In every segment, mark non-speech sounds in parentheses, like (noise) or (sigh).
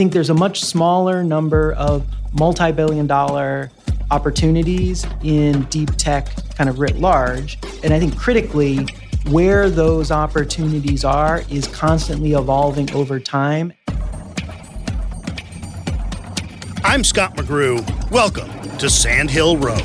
think there's a much smaller number of multi billion dollar opportunities in deep tech, kind of writ large. And I think critically, where those opportunities are is constantly evolving over time. I'm Scott McGrew. Welcome to Sand Hill Road.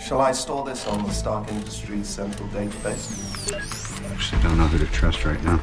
Shall I store this on the Stark Industries central database? I actually don't know who to trust right now.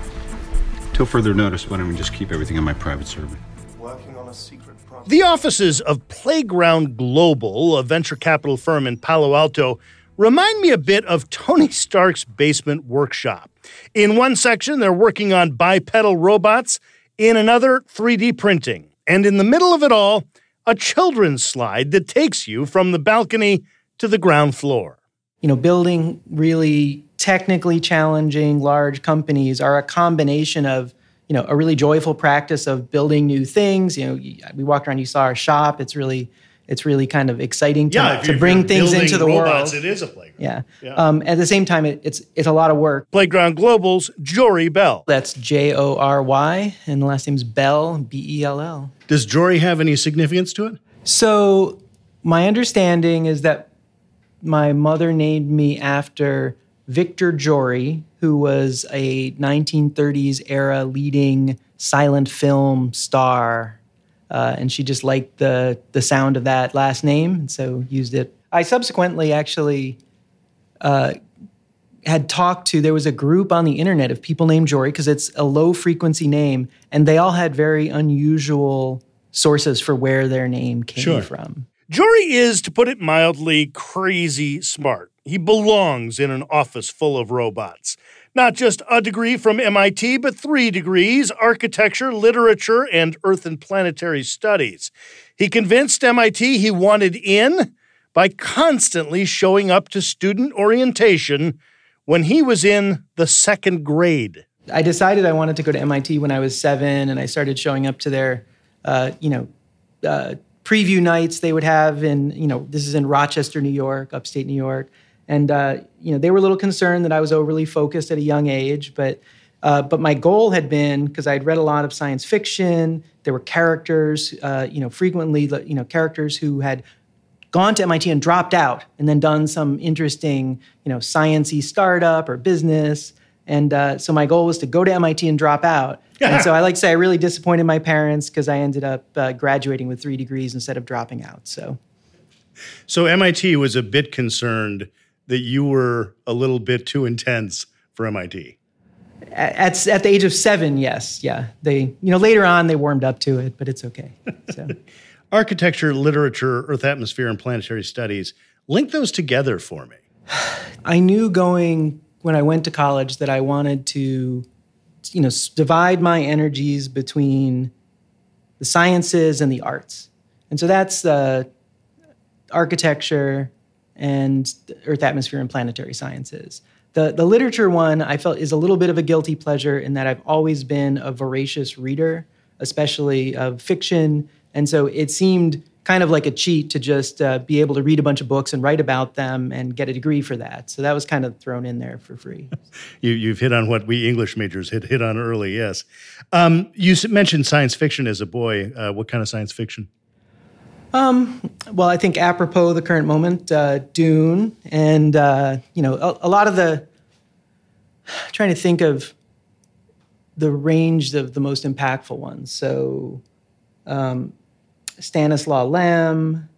Till further notice, why don't we just keep everything on my private server? Working on a secret project. The offices of Playground Global, a venture capital firm in Palo Alto, remind me a bit of Tony Stark's basement workshop. In one section, they're working on bipedal robots, in another, 3D printing. And in the middle of it all, a children's slide that takes you from the balcony to the ground floor. You know, building really technically challenging large companies are a combination of you know a really joyful practice of building new things. You know, we walked around, you saw our shop. It's really it's really kind of exciting to, Yeah, to bring things into the robots, world. It is a playground. Yeah. Yeah. Um, at the same time, it, it's it's a lot of work. Playground Global's Jory Bell. That's J O R Y, and the last name's Bell, B E L L. Does Jory have any significance to it? So, my understanding is that my mother named me after Victor Jory, who was a 1930s era leading silent film star. Uh, and she just liked the, the sound of that last name, and so used it. I subsequently actually uh, had talked to, there was a group on the internet of people named Jory, because it's a low frequency name, and they all had very unusual sources for where their name came Sure. from. Jory is, to put it mildly, crazy smart. He belongs in an office full of robots. Not just a degree from MIT, but three degrees architecture, literature, and earth and planetary studies. He convinced MIT he wanted in by constantly showing up to student orientation when he was in the second grade. I decided I wanted to go to MIT when I was seven, and I started showing up to their, uh, you know, uh, preview nights they would have in, you know, this is in Rochester, New York, upstate New York, and uh, you know they were a little concerned that I was overly focused at a young age, but. Uh, but my goal had been because I'd read a lot of science fiction. There were characters, uh, you know, frequently, you know, characters who had gone to MIT and dropped out, and then done some interesting, you know, sciency startup or business. And uh, so my goal was to go to MIT and drop out. and so I like to say I really disappointed my parents because I ended up uh, graduating with three degrees instead of dropping out. So So MIT was a bit concerned that you were a little bit too intense for MIT. at, at the age of seven, yes, yeah, they, you know, later on they warmed up to it, but it's okay. So. (laughs) Architecture, literature, Earth atmosphere, and planetary studies. Link those together for me. (sighs) I knew going when I went to college that I wanted to, you know, divide my energies between the sciences and the arts, and so that's uh, architecture and Earth, atmosphere, and planetary sciences. The the literature one I felt is a little bit of a guilty pleasure in that I've always been a voracious reader, especially of fiction, and so it seemed kind of like a cheat to just uh, be able to read a bunch of books and write about them and get a degree for that. So that was kind of thrown in there for free. (laughs) You, you've hit on what we English majors hit hit on early. Yes, um, you mentioned science fiction as a boy. Uh, what kind of science fiction? Um, well, I think apropos the current moment, uh, Dune, and uh, you know, a, a lot of the (sighs) trying to think of the range of the most impactful ones. So um, Stanislaw Lem,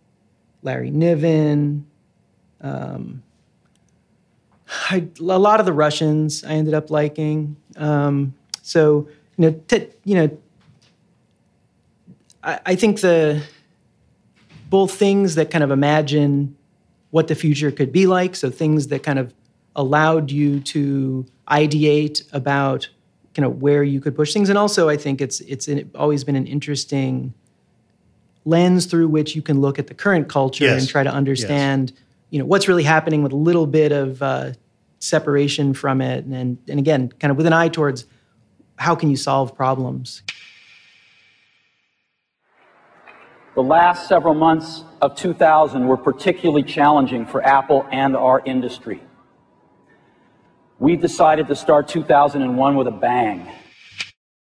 Larry Niven, um, I, a lot of the Russians I ended up liking. Um, so you know, t- you know, I, I think the both things that kind of imagine what the future could be like. So things that kind of allowed you to ideate about kind of where you could push things, and also I think it's it's an, always been an interesting lens through which you can look at the current culture Yes. and try to understand you know what's really happening with a little bit of uh, separation from it, and and again, kind of with an eye towards how can you solve problems. The last several months of 2000 were particularly challenging for Apple and our industry. We decided to start 2001 with a bang.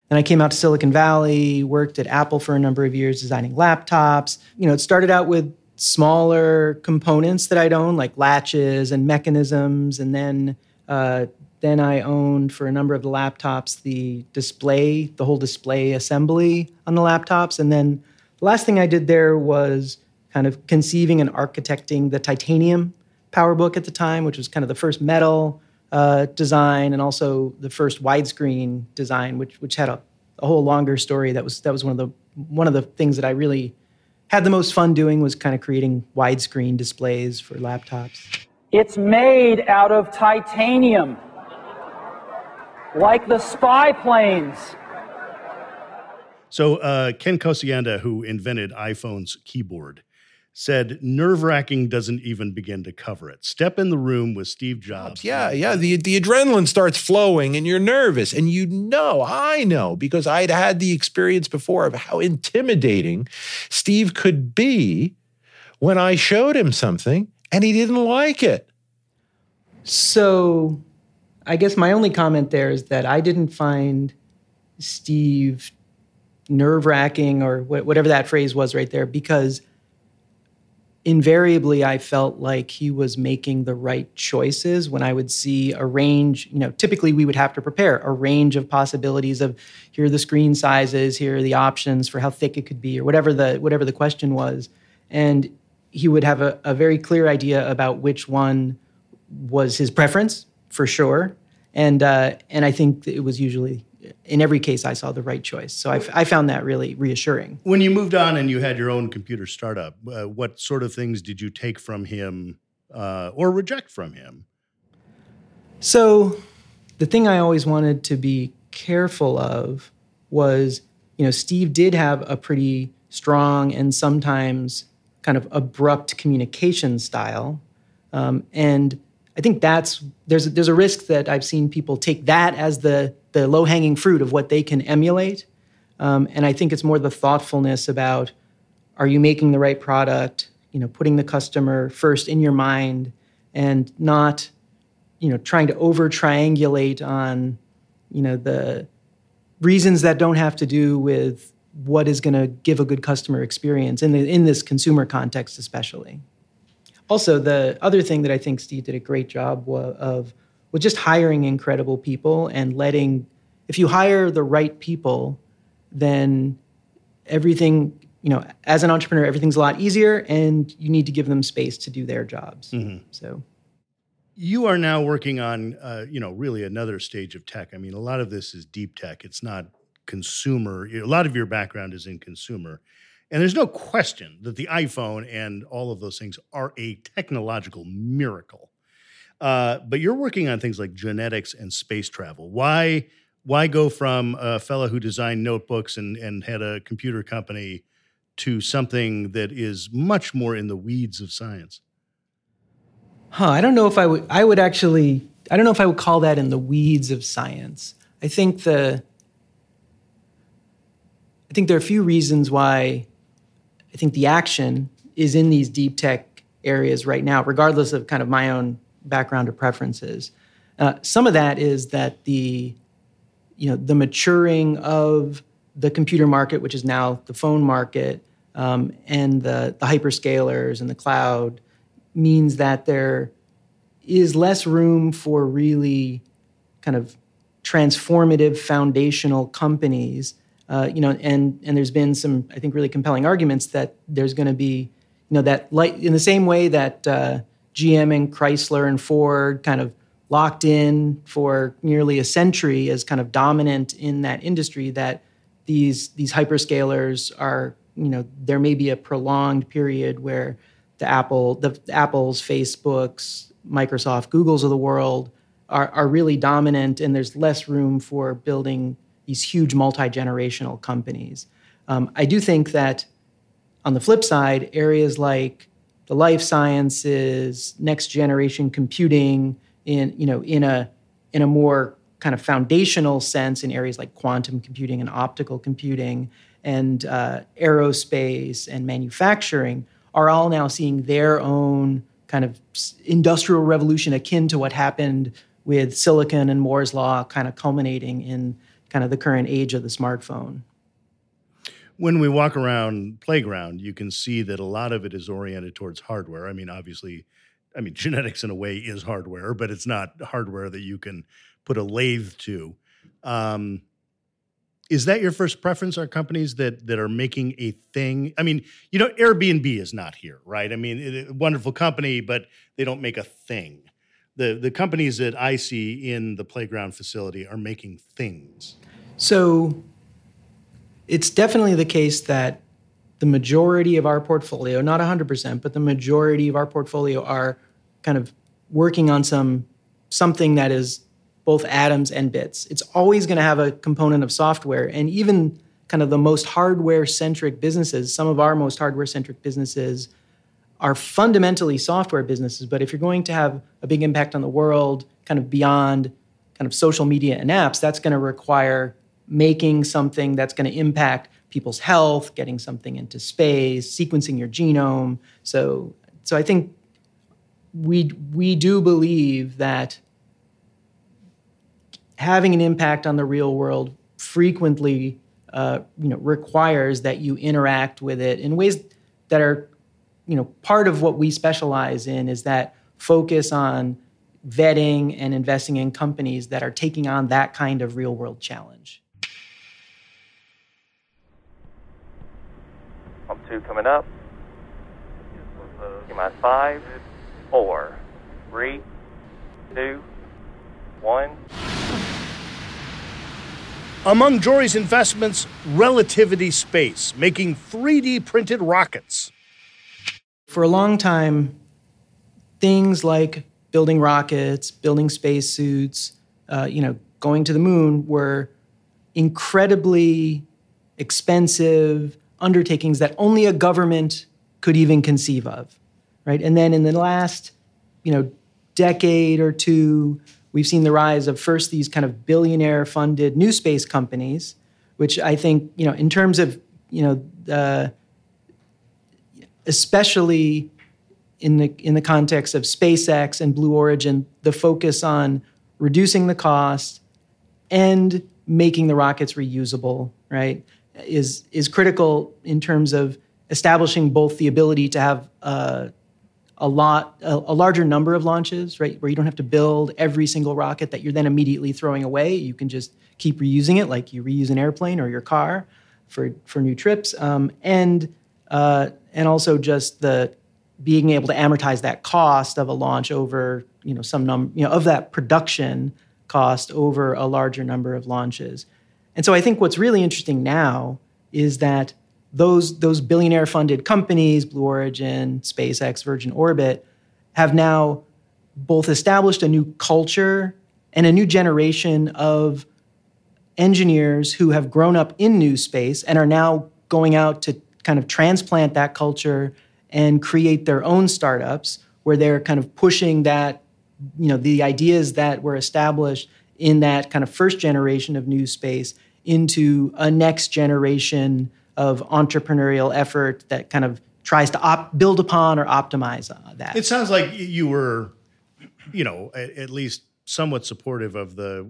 And I came out to Silicon Valley, worked at Apple for a number of years designing laptops. You know, it started out with smaller components that I'd own, like latches and mechanisms. And then, uh, then I owned for a number of the laptops the display, the whole display assembly on the laptops. And then the last thing I did there was kind of conceiving and architecting the titanium PowerBook at the time, which was kind of the first metal uh, design and also the first widescreen design, which which had a, a whole longer story. That was that was one of the one of the things that I really had the most fun doing was kind of creating widescreen displays for laptops. It's made out of titanium, like the spy planes. So uh, Ken Kocienda, who invented iPhone's keyboard, said nerve wracking doesn't even begin to cover it. Step in the room with Steve Jobs. Yeah, yeah. The the adrenaline starts flowing and you're nervous. And you know, I know, because I'd had the experience before of how intimidating Steve could be when I showed him something and he didn't like it. So, I guess my only comment there is that I didn't find Steve nerve wracking or wh- whatever that phrase was right there because invariably I felt like he was making the right choices when I would see a range. You know, typically we would have to prepare a range of possibilities of here are the screen sizes, here are the options for how thick it could be, or whatever the whatever the question was, and he would have a, a very clear idea about which one was his preference for sure, and uh, and I think it was usually in every case I saw the right choice. So I, f- I found that really reassuring. When you moved on and you had your own computer startup, uh, what sort of things did you take from him uh, or reject from him? So the thing I always wanted to be careful of was, you know, Steve did have a pretty strong and sometimes kind of abrupt communication style. Um, and I think that's there's there's a risk that I've seen people take that as the the low hanging fruit of what they can emulate. Um, and I think it's more the thoughtfulness about are you making the right product, you know, putting the customer first in your mind and not, you know, trying to over triangulate on, you know, the reasons that don't have to do with what is going to give a good customer experience in the, in this consumer context especially. Also, the other thing that I think Steve did a great job of was just hiring incredible people and letting if you hire the right people, then everything, you know, as an entrepreneur, everything's a lot easier and you need to give them space to do their jobs. So You are now working on, uh, you know, really another stage of tech. I mean, a lot of this is deep tech. It's not consumer. A lot of your background is in consumer. And there's no question that the iPhone and all of those things are a technological miracle. Uh, but you're working on things like genetics and space travel. Why why go from a fellow who designed notebooks and, and had a computer company to something that is much more in the weeds of science? Huh, I don't know if I would I would actually I don't know if I would call that in the weeds of science. I think the I think there are a few reasons why I think the action is in these deep tech areas right now, regardless of kind of my own background or preferences. Uh, some of that is that the you know the maturing of the computer market, which is now the phone market, um, and the the hyperscalers and the cloud, means that there is less room for really kind of transformative foundational companies. Uh, you know, and and there's been some I think really compelling arguments that there's going to be, you know, that like in the same way that uh, GM and Chrysler and Ford kind of locked in for nearly a century as kind of dominant in that industry, that these these hyperscalers are, you know, there may be a prolonged period where the Apple, the Apples, Facebooks, Microsoft, Googles of the world are, are really dominant, and there's less room for building these huge multi generational companies. Um, I do think that on the flip side, areas like the life sciences, next generation computing, in you know in a in a more kind of foundational sense in areas like quantum computing and optical computing and uh, aerospace and manufacturing are all now seeing their own kind of industrial revolution akin to what happened with silicon and Moore's law kind of culminating in kind of the current age of the smartphone. When we walk around playground, you can see that a lot of it is oriented towards hardware. I mean, obviously, I mean, (laughs) genetics in a way is hardware, but it's not hardware that you can put a lathe to. Um, is that your first preference? Are companies that that are making a thing? I mean, you know, Airbnb is not here, right? I mean, it, wonderful company, but they don't make a thing. The the companies that I see in the playground facility are making things. So, it's definitely the case that the majority of our portfolio, not 100%, but the majority of our portfolio are kind of working on some something that is both atoms and bits. It's always going to have a component of software. And even kind of the most hardware centric businesses, some of our most hardware centric businesses are fundamentally software businesses. But if you're going to have a big impact on the world, kind of beyond kind of social media and apps, that's going to require making something that's going to impact people's health, getting something into space, sequencing your genome. So, so I think we we do believe that having an impact on the real world frequently uh, you know requires that you interact with it in ways that are you know part of what we specialize in is that focus on vetting and investing in companies that are taking on that kind of real world challenge two coming up Give my five four three two one among Jory's investments, Relativity Space, making 3D printed rockets. For a long time, things like building rockets, building spacesuits, uh, you know, going to the moon were incredibly expensive undertakings that only a government could even conceive of, right? And then in the last, you know, decade or two, we've seen the rise of first these kind of billionaire funded new space companies, which I think, you know, in terms of, you know, uh, especially in the in the context of SpaceX and Blue Origin, the focus on reducing the cost and making the rockets reusable, right, is is critical in terms of establishing both the ability to have uh, a lot a, a, larger number of launches right where you don't have to build every single rocket that you're then immediately throwing away. You can just keep reusing it like you reuse an airplane or your car for for new trips. Um, and uh, and also just the being able to amortize that cost of a launch over you know some number you know of that production cost over a larger number of launches and so i think what's really interesting now is that those those billionaire funded companies, Blue Origin, SpaceX, Virgin Orbit, have now both established a new culture and a new generation of engineers who have grown up in new space and are now going out to kind of transplant that culture and create their own startups where they're kind of pushing that you know the ideas that were established in that kind of first generation of new space into a next generation of entrepreneurial effort that kind of tries to op- build upon or optimize uh, that. It sounds like you were, you know, at, at, least somewhat supportive of the.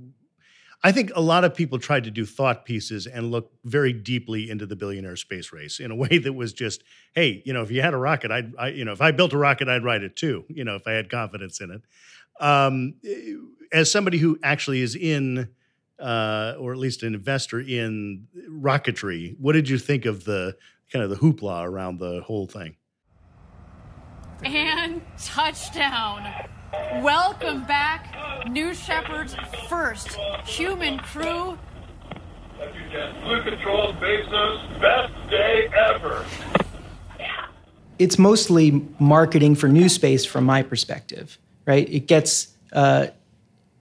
I think a lot of people tried to do thought pieces and look very deeply into the billionaire space race in a (laughs) way that was just, hey, you know, if you had a rocket, I'd, I, you know, if I built a rocket, I'd ride it too. You know, if I had confidence in it. Um, as somebody who actually is in uh, or at least an investor in rocketry. What did you think of the kind of the hoopla around the whole thing? And touchdown. Welcome back, New Shepard's first human crew. Blue Control Bezos' best day ever. It's mostly marketing for new space from my perspective, right? It gets, uh,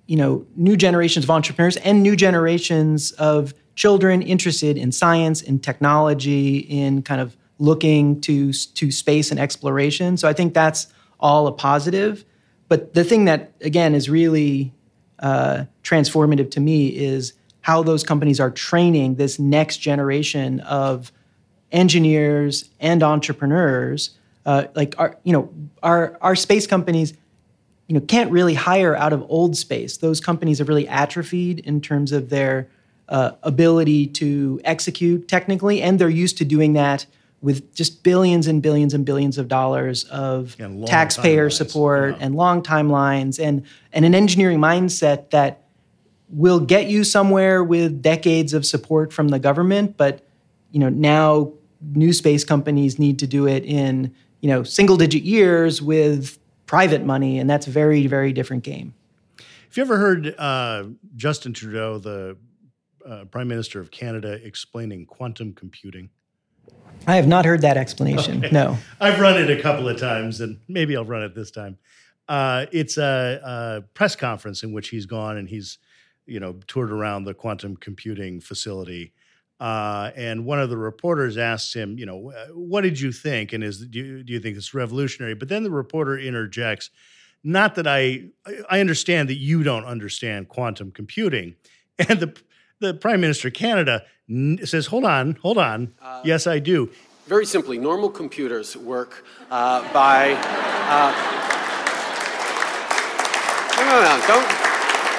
you know, new generations of entrepreneurs and new generations of children interested in science, in technology, in kind of looking to to space and exploration. So I think that's all a positive. But the thing that again is really uh, transformative to me is how those companies are training this next generation of engineers and entrepreneurs. Uh, like our, you know, our our space companies, you know, can't really hire out of old space. Those companies have really atrophied in terms of their uh, ability to execute technically, and they're used to doing that with just billions and billions and billions of dollars of taxpayer support yeah. and long timelines and and an engineering mindset that will get you somewhere with decades of support from the government but you know now new space companies need to do it in you know single digit years with private money and that's a very very different game have you ever heard uh, justin trudeau the uh, prime minister of canada explaining quantum computing I have not heard that explanation. Okay. No. I've run it a couple of times, and maybe I'll run it this time. Uh, it's a, a, press conference in which he's gone and he's, you know, toured around the quantum computing facility. Uh, and one of the reporters asks him, you know, what did you think? And is do you, do you think it's revolutionary? But then the reporter interjects, not that I I understand that you don't understand quantum computing, (laughs) and the the Prime Minister of Canada says, hold on, hold on. Uh, yes, I do. Very simply, normal computers work uh, by. Uh, no, no, no, don't,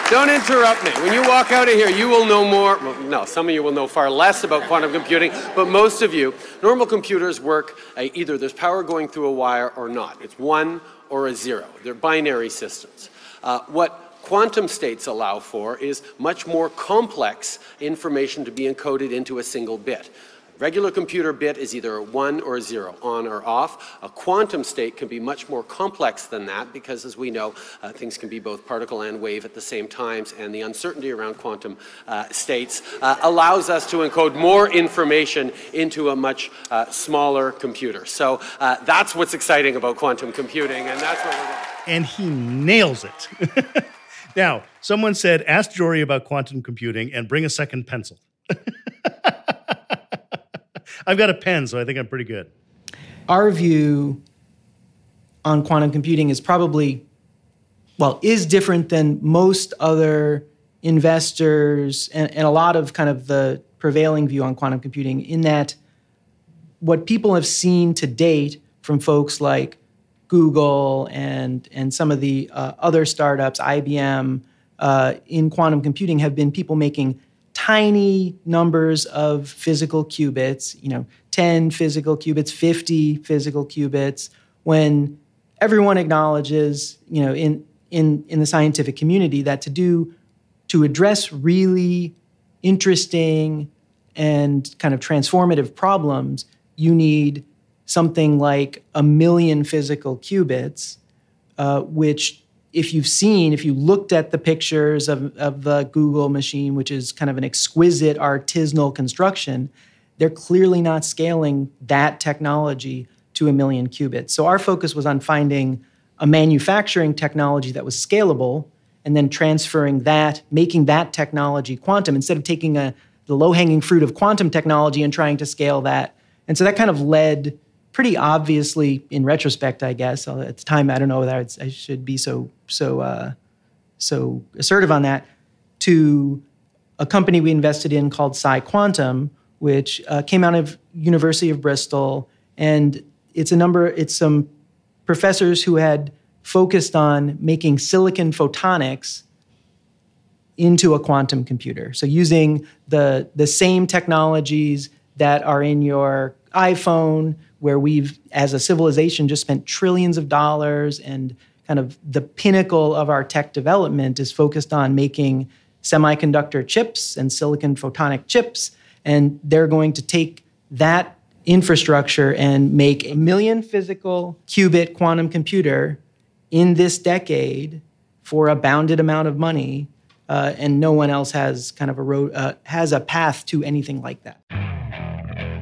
don't interrupt me. When you walk out of here, you will know more. Well, no, some of you will know far less about quantum computing, but most of you, normal computers work uh, either there's power going through a wire or not. It's one or a zero. They're binary systems. Uh, what quantum states allow for is much more complex information to be encoded into a single bit. Regular computer bit is either a 1 or a 0, on or off. A quantum state can be much more complex than that because, as we know, uh, things can be both particle and wave at the same times, and the uncertainty around quantum uh, states uh, allows us to encode more information into a much uh, smaller computer. So uh, that's what's exciting about quantum computing, and that's what we're doing. (laughs) And he nails it. (laughs) Now, someone said, ask Jory about quantum computing and bring a second pencil. (laughs) I've got a pen, so I think I'm pretty good. Our view on quantum computing is probably, well, is different than most other investors and, and a lot of kind of the prevailing view on quantum computing in that what people have seen to date from folks like Google and and some of the uh, other startups, IBM, uh, in quantum computing have been people making tiny numbers of physical qubits. You know, ten physical qubits, fifty physical qubits. When everyone acknowledges, you know, in in in the scientific community that to do to address really interesting and kind of transformative problems, you need something like a million physical qubits, uh, which, if you've seen, if you looked at the pictures of, of the Google machine, which is kind of an exquisite artisanal construction, they're clearly not scaling that technology to a million qubits. So our focus was on finding a manufacturing technology that was scalable and then transferring that, making that technology quantum instead of taking a, the low hanging fruit of quantum technology and trying to scale that. And so that kind of led pretty obviously, in retrospect, I guess at the time, I don't know that I should be so so uh, so assertive on that. To a company we invested in called PsiQuantum, which uh, came out of University of Bristol, and it's a number. It's some professors who had focused on making silicon photonics into a quantum computer. So using the the same technologies that are in your iPhone, where we've, as a civilization, just spent trillions of dollars and kind of the pinnacle of our tech development is focused on making semiconductor chips and silicon photonic chips, and they're going to take that infrastructure and make a million physical qubit quantum computer in this decade for a bounded amount of money, uh, and no one else has kind of a road uh, has a path to anything like that.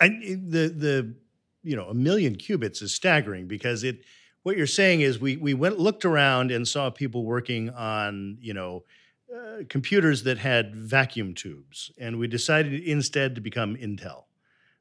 And the the you know a million qubits is staggering because it what you're saying is we we went looked around and saw people working on you know uh, computers that had vacuum tubes, and we decided instead to become Intel.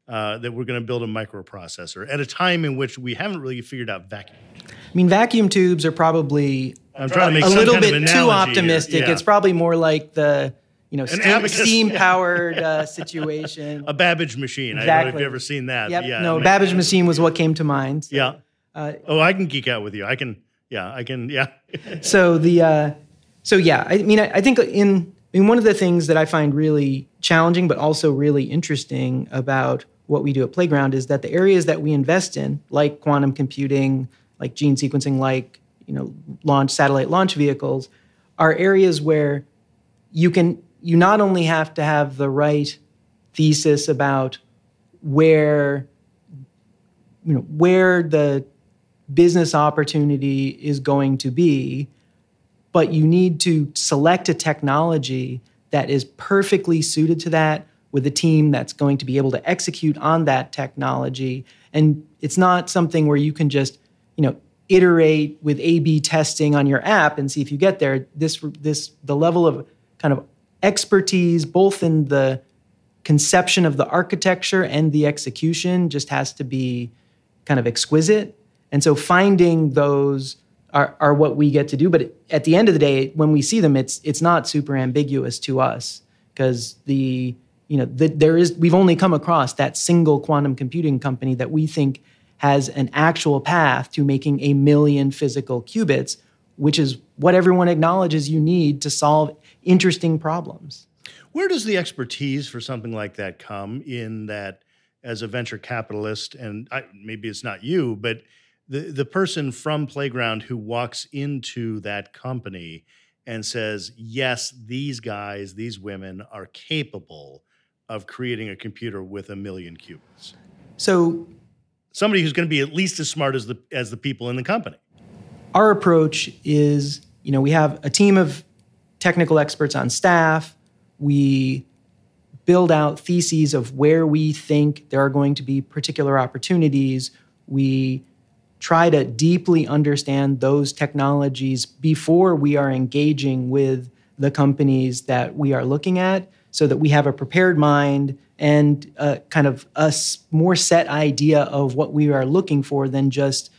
Uh, that we're going to build a microprocessor at a time in which we haven't really figured out vacuum. I mean, vacuum tubes are probably I'm trying to make a little bit too optimistic. Yeah. It's probably more like the you know steam, steam (laughs) powered uh, situation. a Babbage machine. I don't know if you've ever seen that. Yep. Yeah. no, ma- Babbage machine was what came to mind. So, Yeah. Uh, oh, I can geek out with you. I can. Yeah, I can. Yeah. (laughs) so the uh, so yeah, I mean, I, I think in I mean one of the things that I find really challenging, but also really interesting about what we do at Playground is that the areas that we invest in, like quantum computing, like gene sequencing, like you know, launch satellite launch vehicles, are areas where you can you not only have to have the right thesis about where you know where the business opportunity is going to be but you need to select a technology that is perfectly suited to that with a team that's going to be able to execute on that technology. And it's not something where you can just you know iterate with a b testing on your app and see if you get there. This this the level of kind of expertise both in the conception of the architecture and the execution just has to be kind of exquisite. And so finding those are, are what we get to do. But at the end of the day when we see them it's it's not super ambiguous to us because the you know the, there is we've only come across that single quantum computing company that we think has an actual path to making a million physical qubits which is what everyone acknowledges you need to solve interesting problems Where does the expertise for something like that come in that as a venture capitalist, and I, maybe it's not you, but the, the person from Playground who walks into that company and says, yes, these guys, these women are capable of creating a computer with a million qubits. so Somebody who's going to be at least as smart as the as the people in the company. our approach is you know we have a team of technical experts on staff. We build out theses of where we think there are going to be particular opportunities. We try to deeply understand those technologies before we are engaging with the companies that we are looking at so that we have a prepared mind and a kind of a more set idea of what we are looking for than just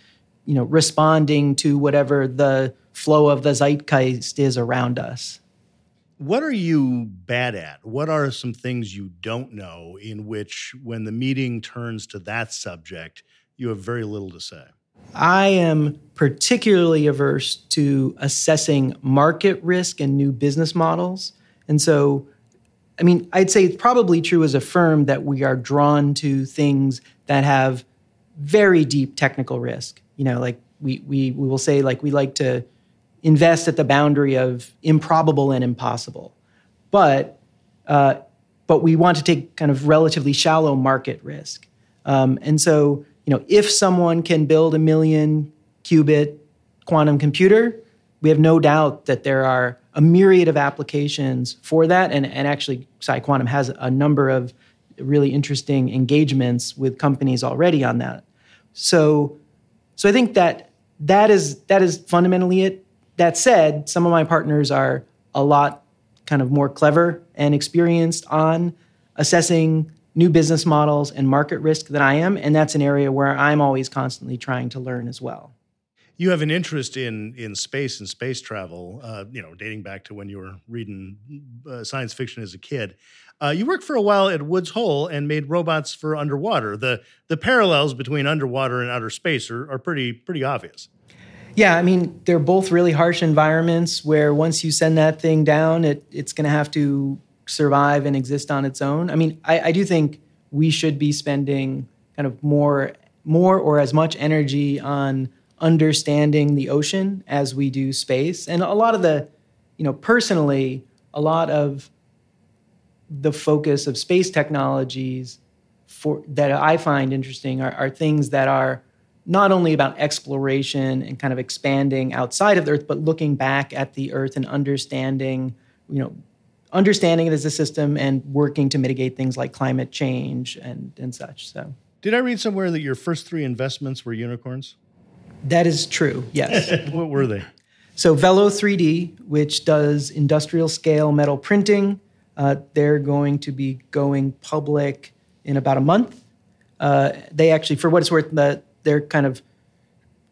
you know responding to whatever the flow of the zeitgeist is around us What are you bad at? What are some things you don't know in which, when the meeting turns to that subject, you have very little to say? I am particularly averse to assessing market risk and new business models. And so I mean, I'd say it's probably true as a firm that we are drawn to things that have very deep technical risk. You know, like we we we will say like we like to invest at the boundary of improbable and impossible, but uh, but we want to take kind of relatively shallow market risk. Um, and so, you know, if someone can build a million qubit quantum computer, we have no doubt that there are a myriad of applications for that. And, and actually, PsiQuantum has a number of really interesting engagements with companies already on that. So, so I think that that is that is fundamentally it. That said, some of my partners are a lot kind of more clever and experienced on assessing new business models and market risk than I am, and that's an area where I'm always constantly trying to learn as well. You have an interest in in space and space travel, uh, you know, dating back to when you were reading uh, science fiction as a kid. Uh, you worked for a while at Woods Hole and made robots for underwater. The the parallels between underwater and outer space are, are pretty pretty obvious. Yeah, I mean, they're both really harsh environments where once you send that thing down, it, it's going to have to survive and exist on its own. I mean, I, I do think we should be spending kind of more more or as much energy on understanding the ocean as we do space. And a lot of the, you know, personally, a lot of the focus of space technologies for that I find interesting are, are things that are not only about exploration and kind of expanding outside of the Earth, but looking back at the Earth and understanding, you know, understanding it as a system and working to mitigate things like climate change and, and such. So, did I read somewhere that your first three investments were unicorns? That is true. Yes. (laughs) what were they? So Velo 3D, which does industrial scale metal printing, uh, they're going to be going public in about a month. Uh, they actually, for what it's worth, the, they're kind of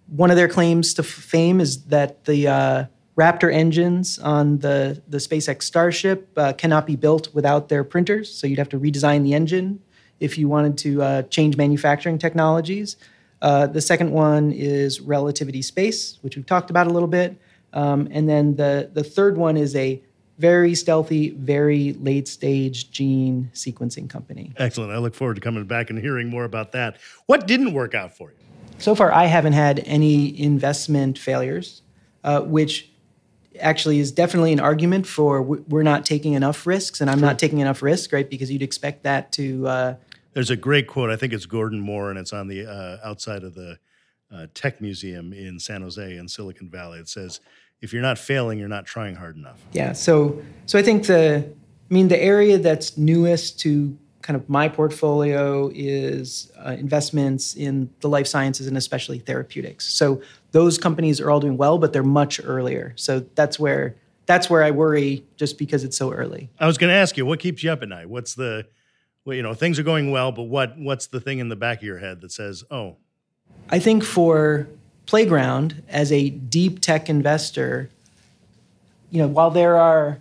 one of their claims to fame is that the uh, Raptor engines on the the SpaceX Starship uh, cannot be built without their printers. So you'd have to redesign the engine if you wanted to uh, change manufacturing technologies. Uh, the second one is relativity space, which we've talked about a little bit. Um, and then the, the third one is a very stealthy, very late stage gene sequencing company. Excellent. I look forward to coming back and hearing more about that. What didn't work out for you? So far, I haven't had any investment failures, uh, which actually is definitely an argument for we're not taking enough risks and I'm not taking enough risk, right? Because you'd expect that to uh, there's a great quote. I think it's Gordon Moore, and it's on the uh, outside of the uh, Tech Museum in San Jose in Silicon Valley. It says, "If you're not failing, you're not trying hard enough." Yeah. So, so I think the, I mean, the area that's newest to kind of my portfolio is uh, investments in the life sciences and especially therapeutics. So those companies are all doing well, but they're much earlier. So that's where that's where I worry, just because it's so early. I was going to ask you, what keeps you up at night? What's the well, you know, things are going well, but what what's the thing in the back of your head that says, "Oh"? I think for Playground as a deep tech investor, you know, while there are,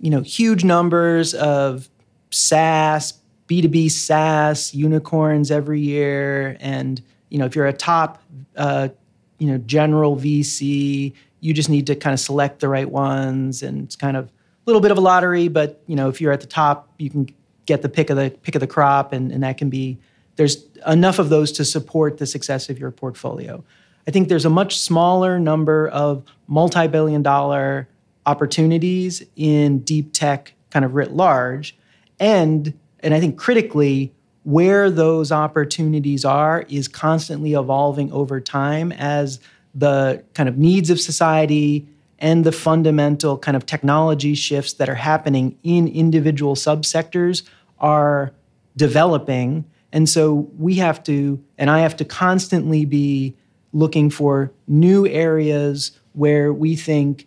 you know, huge numbers of SaaS, B2B SaaS unicorns every year, and you know, if you're a top, uh, you know, general VC, you just need to kind of select the right ones, and it's kind of a little bit of a lottery. But you know, if you're at the top, you can get the pick of the pick of the crop, and, and that can be there's enough of those to support the success of your portfolio. I think there's a much smaller number of multi-billion dollar opportunities in deep tech kind of writ large and and I think critically where those opportunities are is constantly evolving over time as the kind of needs of society and the fundamental kind of technology shifts that are happening in individual subsectors are developing. And so we have to, and I have to constantly be looking for new areas where we think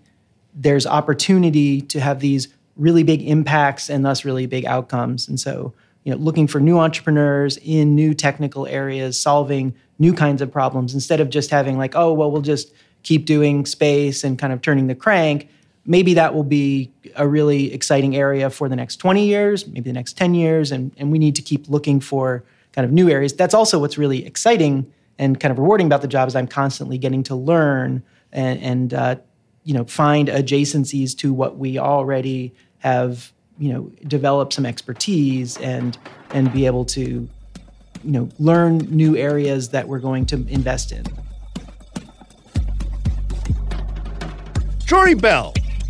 there's opportunity to have these really big impacts and thus really big outcomes. And so, you know, looking for new entrepreneurs in new technical areas, solving new kinds of problems instead of just having like, oh, well, we'll just keep doing space and kind of turning the crank maybe that will be a really exciting area for the next 20 years, maybe the next 10 years, and, and we need to keep looking for kind of new areas. That's also what's really exciting and kind of rewarding about the job is I'm constantly getting to learn and, and uh, you know find adjacencies to what we already have you know develop some expertise and and be able to you know learn new areas that we're going to invest in. Jory Bell,